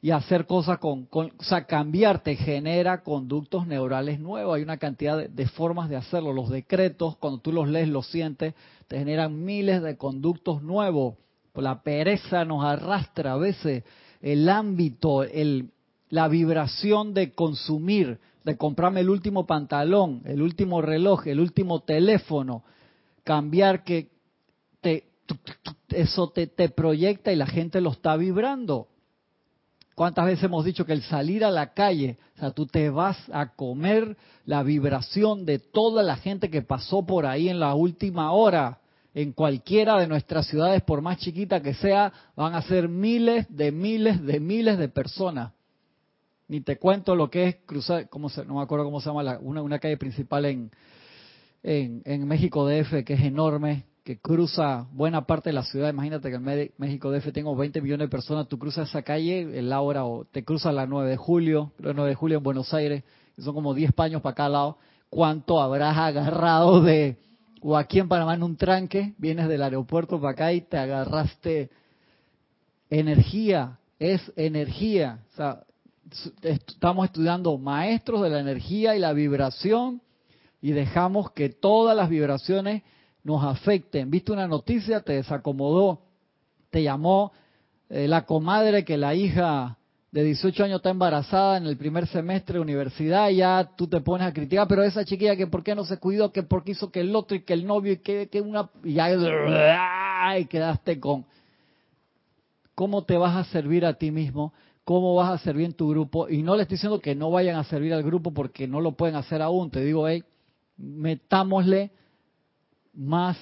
Y hacer cosas con, con o sea, cambiarte genera conductos neurales nuevos. Hay una cantidad de, formas de hacerlo. Los decretos, cuando tú los lees, los sientes, te generan miles de conductos nuevos. La pereza nos arrastra a veces el ámbito, el, la vibración de consumir, de comprarme el último pantalón, el último reloj, el último teléfono, cambiar que eso te, te proyecta y la gente lo está vibrando. ¿Cuántas veces hemos dicho que el salir a la calle, o sea, tú te vas a comer la vibración de toda la gente que pasó por ahí en la última hora? En cualquiera de nuestras ciudades, por más chiquita que sea, van a ser miles de miles de miles de personas. Ni te cuento lo que es cruzar, ¿cómo se, no me acuerdo cómo se llama, una, una calle principal en, en, en México DF, que es enorme, que cruza buena parte de la ciudad. Imagínate que en México DF tengo 20 millones de personas, tú cruzas esa calle, el hora o te cruzas la 9 de julio, la 9 de julio en Buenos Aires, que son como 10 paños para cada lado. ¿Cuánto habrás agarrado de, o aquí en Panamá en un tranque, vienes del aeropuerto para acá y te agarraste energía, es energía. O sea, estamos estudiando maestros de la energía y la vibración y dejamos que todas las vibraciones nos afecten. Viste una noticia, te desacomodó, te llamó eh, la comadre que la hija de 18 años está embarazada en el primer semestre de universidad, ya tú te pones a criticar, pero esa chiquilla que por qué no se cuidó, que por qué hizo que el otro y que el novio y que, una... Y ya quedaste con... ¿Cómo te vas a servir a ti mismo? ¿Cómo vas a servir en tu grupo? Y no le estoy diciendo que no vayan a servir al grupo porque no lo pueden hacer aún. Te digo, hey, metámosle más,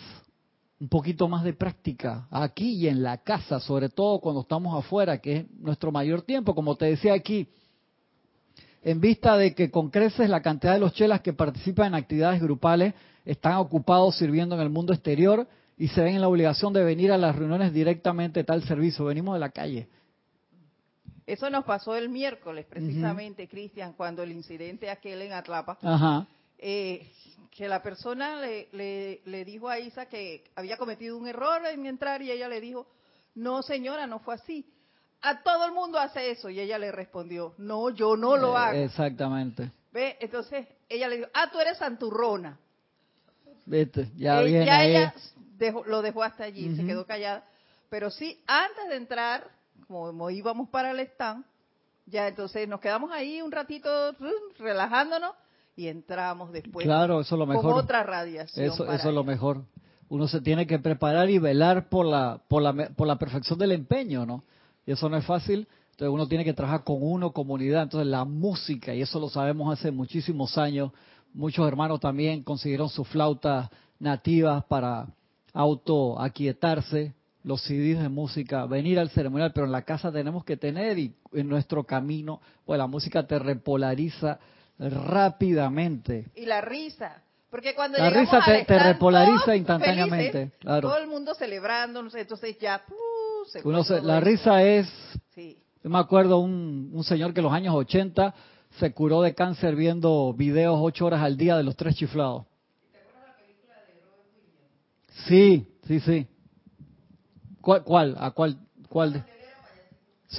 un poquito más de práctica aquí y en la casa, sobre todo cuando estamos afuera, que es nuestro mayor tiempo. Como te decía aquí, en vista de que con creces la cantidad de los chelas que participan en actividades grupales están ocupados sirviendo en el mundo exterior y se ven en la obligación de venir a las reuniones directamente tal servicio. Venimos de la calle. Eso nos pasó el miércoles, precisamente, Cristian, cuando el incidente aquel en Atlapa. Ajá. Eh, que la persona le, le, dijo a Isa que había cometido un error en entrar y ella le dijo, no señora, no fue así. A todo el mundo hace eso y ella le respondió, no, yo no lo eh, hago. Exactamente. ¿Ve? Entonces ella le dijo, ah, tú eres santurrona. Vete, ya eh, viene ya ella lo dejó hasta allí, se quedó callada. Pero sí, antes de entrar, como íbamos para el stand, ya entonces nos quedamos ahí un ratito relajándonos y entramos después claro, eso es lo mejor. con otra radiación. Eso, eso es lo mejor. Uno se tiene que preparar y velar por la, por la, por la perfección del empeño, ¿no? Y eso no es fácil. Entonces uno tiene que trabajar con uno, comunidad. Entonces la música, y eso lo sabemos hace muchísimos años, muchos hermanos también consiguieron sus flautas nativas para auto aquietarse, los CDs de música, venir al ceremonial, pero en la casa tenemos que tener y en nuestro camino, pues la música te repolariza rápidamente. Y la risa. Porque cuando la risa te, repolariza instantáneamente. claro. Todo el mundo celebrando, entonces ya La risa es. Yo me acuerdo un, un señor que en los años 80 se curó de cáncer viendo videos ocho horas al día de los tres chiflados. ¿Te acuerdas la película de Robert Williams? Sí, sí, sí. ¿Cuál? cuál ¿A cuál? cuál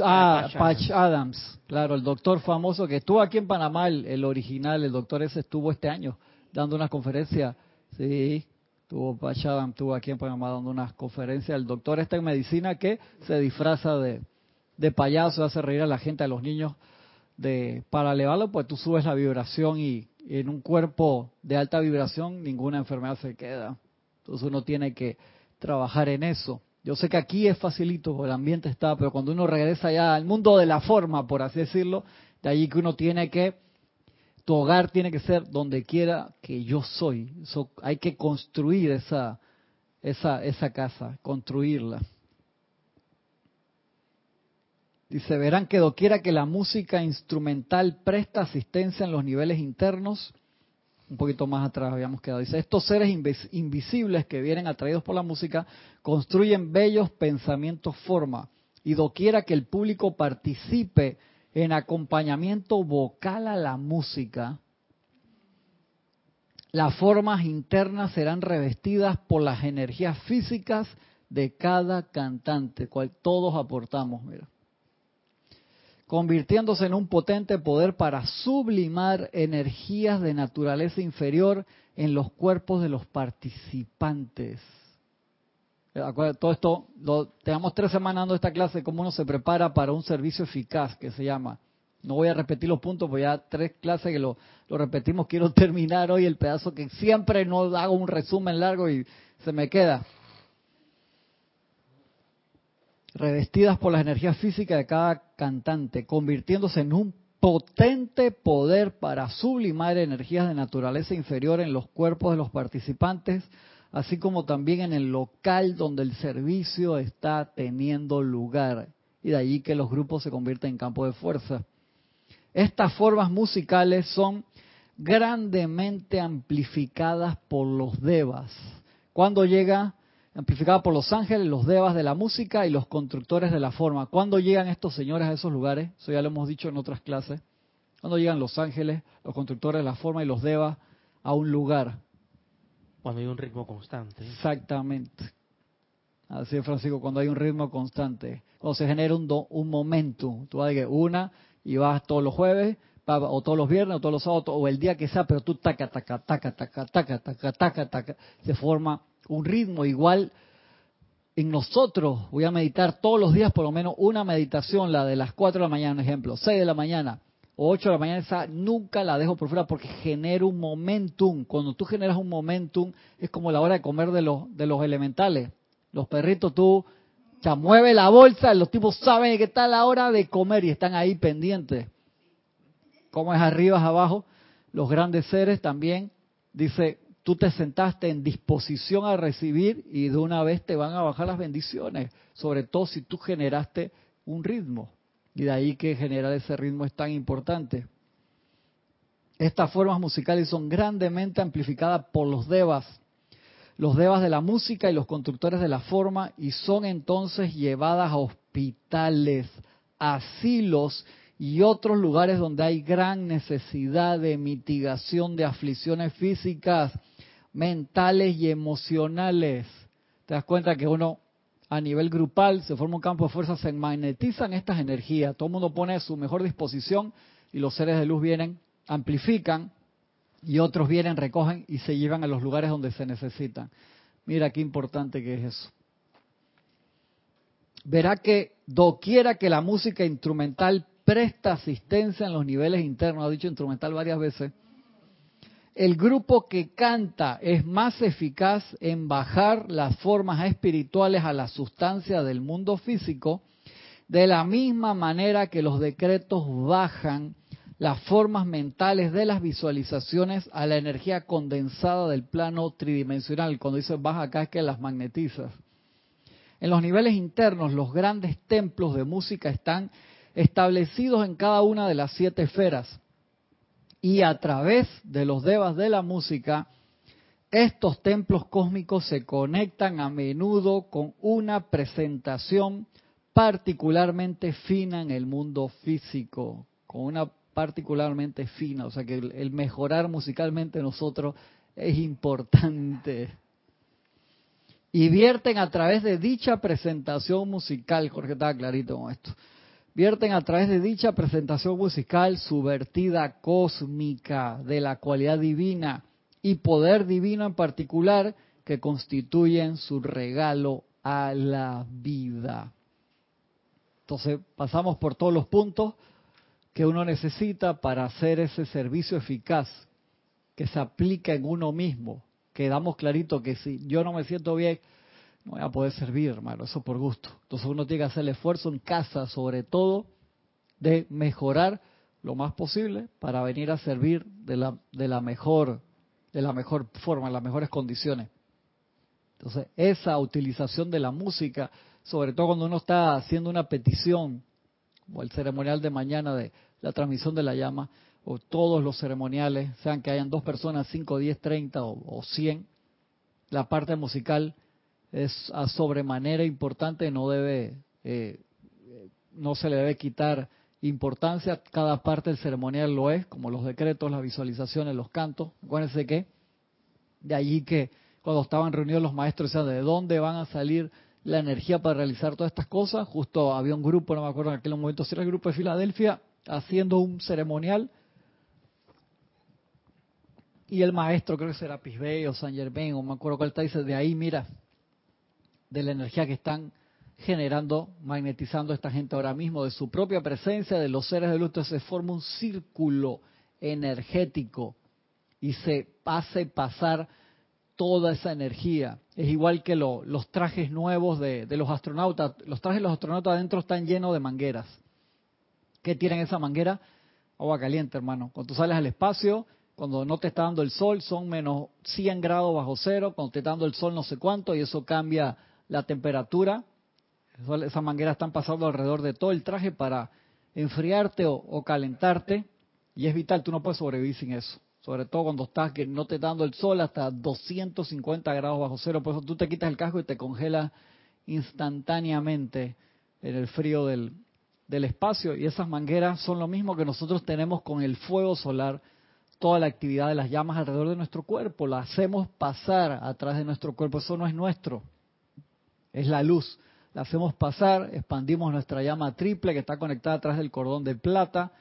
Ah, Patch Adams, claro, el doctor famoso que estuvo aquí en Panamá, el, original, el doctor ese estuvo este año dando una conferencia, sí, tuvo Patch Adams, estuvo aquí en Panamá dando unas conferencias, el doctor está en medicina que se disfraza de, de payaso, hace reír a la gente, a los niños, de para elevarlo, pues tú subes la vibración y en un cuerpo de alta vibración ninguna enfermedad se queda. Entonces uno tiene que trabajar en eso. Yo sé que aquí es facilito, el ambiente está, pero cuando uno regresa ya al mundo de la forma, por así decirlo, de allí que uno tiene que, tu hogar tiene que ser donde quiera que yo soy. hay que construir esa, esa, esa casa, construirla. Dice, verán que doquiera que la música instrumental presta asistencia en los niveles internos, un poquito más atrás habíamos quedado. Dice, estos seres invisibles que vienen atraídos por la música construyen bellos pensamientos forma y doquiera que el público participe en acompañamiento vocal a la música, las formas internas serán revestidas por las energías físicas de cada cantante, cual todos aportamos, mira convirtiéndose en un potente poder para sublimar energías de naturaleza inferior en los cuerpos de los participantes. Todo esto, lo, tenemos tres semanas dando esta clase, cómo uno se prepara para un servicio eficaz, que se llama. No voy a repetir los puntos, porque ya tres clases que lo repetimos. Quiero terminar hoy el pedazo que siempre no hago un resumen largo y se me queda revestidas por las energías físicas de cada cantante, convirtiéndose en un potente poder para sublimar energías de naturaleza inferior en los cuerpos de los participantes, así como también en el local donde el servicio está teniendo lugar. Y de allí que los grupos se convierten en campo de fuerza. Estas formas musicales son grandemente amplificadas por los devas. Cuando llega amplificada por los ángeles, los devas de la música y los constructores de la forma. ¿Cuándo llegan estos señores a esos lugares? Eso ya lo hemos dicho en otras clases. ¿Cuándo llegan los ángeles, los constructores de la forma y los devas a un lugar? Cuando hay un ritmo constante. Exactamente. Así es, Francisco, cuando hay un ritmo constante. Cuando se genera un, do, un momento. Tú vas a una y vas todos los jueves, o todos los viernes, o todos los sábados, o el día que sea, pero tú taca, taca, taca, taca, taca, taca, taca, taca, se forma un ritmo igual. En nosotros voy a meditar todos los días por lo menos una meditación, la de las 4 de la mañana, ejemplo, 6 de la mañana o 8 de la mañana, esa nunca la dejo por fuera porque genera un momentum. Cuando tú generas un momentum, es como la hora de comer de los, de los elementales. Los perritos tú ya mueve la bolsa, los tipos saben que está la hora de comer y están ahí pendientes. Como es arriba, es abajo. Los grandes seres también, dice, tú te sentaste en disposición a recibir y de una vez te van a bajar las bendiciones, sobre todo si tú generaste un ritmo. Y de ahí que generar ese ritmo es tan importante. Estas formas musicales son grandemente amplificadas por los devas, los devas de la música y los constructores de la forma, y son entonces llevadas a hospitales, asilos y otros lugares donde hay gran necesidad de mitigación de aflicciones físicas, mentales y emocionales. Te das cuenta que uno a nivel grupal se forma un campo de fuerza, se magnetizan estas energías, todo el mundo pone su mejor disposición y los seres de luz vienen, amplifican y otros vienen, recogen y se llevan a los lugares donde se necesitan. Mira qué importante que es eso. Verá que doquiera que la música instrumental presta asistencia en los niveles internos, ha dicho instrumental varias veces, el grupo que canta es más eficaz en bajar las formas espirituales a la sustancia del mundo físico, de la misma manera que los decretos bajan las formas mentales de las visualizaciones a la energía condensada del plano tridimensional. Cuando dice baja acá es que las magnetizas. En los niveles internos, los grandes templos de música están establecidos en cada una de las siete esferas y a través de los devas de la música, estos templos cósmicos se conectan a menudo con una presentación particularmente fina en el mundo físico, con una particularmente fina, o sea que el, mejorar musicalmente nosotros es importante. Y vierten a través de dicha presentación musical, Jorge estaba clarito con esto, vierten a través de dicha presentación musical su vertida cósmica de la cualidad divina y poder divino en particular que constituyen su regalo a la vida. Entonces pasamos por todos los puntos que uno necesita para hacer ese servicio eficaz que se aplica en uno mismo. Quedamos clarito que si yo no me siento bien, no voy a poder servir, hermano, eso por gusto. Entonces uno tiene que hacer el esfuerzo en casa, sobre todo, de mejorar lo más posible para venir a servir de la, de la mejor de la mejor forma, en las mejores condiciones. Entonces, esa utilización de la música, sobre todo cuando uno está haciendo una petición, o el ceremonial de mañana de la transmisión de la llama, o todos los ceremoniales, sean que hayan dos personas, cinco, diez, treinta o, cien, la parte musical es a sobremanera importante, no debe, eh, no se le debe quitar importancia, cada parte del ceremonial lo es, como los decretos, las visualizaciones, los cantos. Acuérdense que de allí que cuando estaban reunidos los maestros, decían, ¿de dónde van a salir la energía para realizar todas estas cosas? Justo había un grupo, no me acuerdo en aquel momento si era el grupo de Filadelfia, haciendo un ceremonial. Y el maestro, creo que será Pisbey o San Germain, o me acuerdo cuál está, dice, de ahí mira, de la energía que están generando, magnetizando esta gente ahora mismo, de su propia presencia, de los seres de luz, entonces se forma un círculo energético y se hace pasar toda esa energía. Es igual que los trajes nuevos de, los astronautas. Los trajes de los astronautas adentro están llenos de mangueras. ¿Qué tienen esa manguera? Agua caliente, hermano. Cuando tú sales al espacio, cuando no te está dando el sol, son menos 100 grados bajo cero. Cuando te está dando el sol, no sé cuánto, y eso cambia la temperatura. Esas mangueras están pasando alrededor de todo el traje para enfriarte o, calentarte. Y es vital, tú no puedes sobrevivir sin eso. sobre todo cuando estás que no te dando el sol hasta 250 grados bajo cero, por eso tú te quitas el casco y te congelas instantáneamente en el frío del, del espacio y esas mangueras son lo mismo que nosotros tenemos con el fuego solar, toda la actividad de las llamas alrededor de nuestro cuerpo, la hacemos pasar a través de nuestro cuerpo, eso no es nuestro, es la luz, la hacemos pasar, expandimos nuestra llama triple que está conectada a través del cordón de plata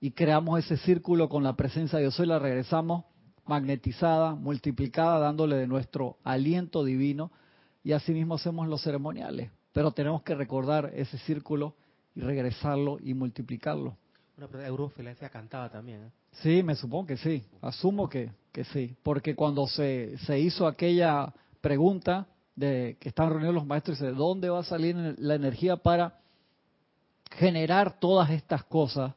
y creamos ese círculo con la presencia de Dios y la regresamos magnetizada, multiplicada, dándole de nuestro aliento divino y así mismo hacemos los ceremoniales. Pero tenemos que recordar ese círculo y regresarlo y multiplicarlo. Una Eurofilencia cantaba también. ¿eh? Sí, me supongo que sí. Asumo que, que sí. Porque cuando se, se hizo aquella pregunta de que estaban reunidos los maestros, de dónde va a salir la energía para generar todas estas cosas.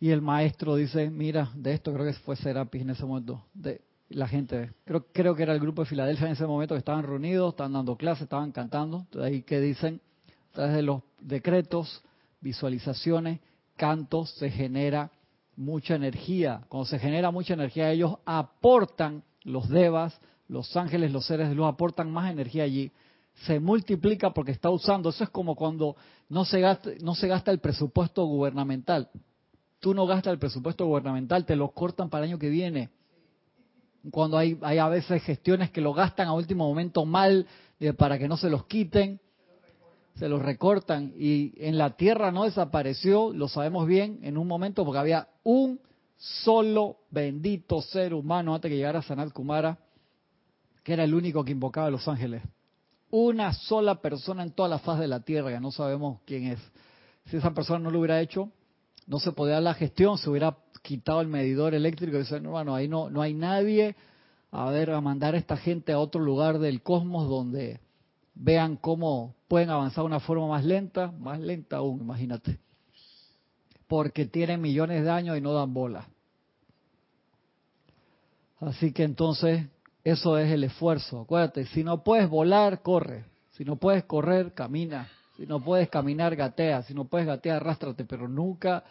Y el maestro dice, mira, de esto creo que fue Serapis en ese momento, de la gente, creo, creo que era el grupo de Filadelfia en ese momento que estaban reunidos, estaban dando clases, estaban cantando, de ahí que dicen, a través de los decretos, visualizaciones, cantos, se genera mucha energía. Cuando se genera mucha energía, ellos aportan, los devas, los ángeles, los seres de luz, aportan más energía allí. Se multiplica porque está usando. Eso es como cuando no se gasta, no se gasta el presupuesto gubernamental. Tú no gastas el presupuesto gubernamental, te lo cortan para el año que viene. Cuando hay, hay a veces gestiones que lo gastan a último momento mal eh, para que no se los quiten se los recortan y en la tierra no desapareció, lo sabemos bien, en un momento porque había un solo bendito ser humano antes que llegara Sanat Kumara, que era el único que invocaba a los ángeles. Una sola persona en toda la faz de la tierra, no sabemos quién es. Si esa persona no lo hubiera hecho, no se podía dar la gestión, se hubiera quitado el medidor eléctrico y dice, hermano, ahí no, no hay nadie, a ver, a mandar a esta gente a otro lugar del cosmos donde vean cómo pueden avanzar de una forma más lenta, más lenta aún, imagínate. Porque tienen millones de años y no dan bola. Así que entonces, eso es el esfuerzo. Acuérdate, si no puedes volar, corre. Si no puedes correr, camina. Si no puedes caminar, gatea. Si no puedes gatear, arrástrate. Pero nunca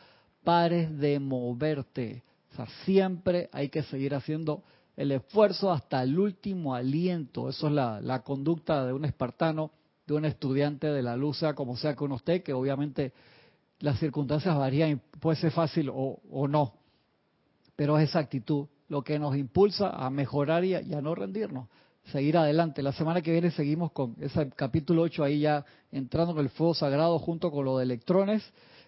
pares de moverte. O sea, siempre hay que seguir haciendo el esfuerzo hasta el último aliento. Eso es la, conducta de un espartano, de un estudiante de la luz, sea como sea uno esté, que obviamente las circunstancias varían puede ser fácil o, no. Pero es esa actitud lo que nos impulsa a mejorar y a, no rendirnos, seguir adelante. La semana que viene seguimos con ese capítulo 8 ahí ya entrando en el fuego sagrado junto con lo de electrones,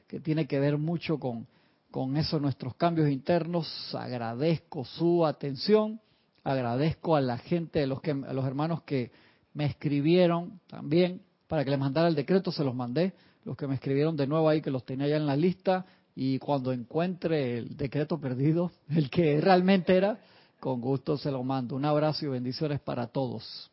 que tiene que ver mucho con con eso nuestros cambios internos. Agradezco su atención, agradezco a la gente, a los, que, a los hermanos que me escribieron también para que les mandara el decreto, se los mandé. Los que me escribieron de nuevo ahí, que los tenía ya en la lista, y cuando encuentre el decreto perdido, el que realmente era, con gusto se lo mando. Un abrazo y bendiciones para todos.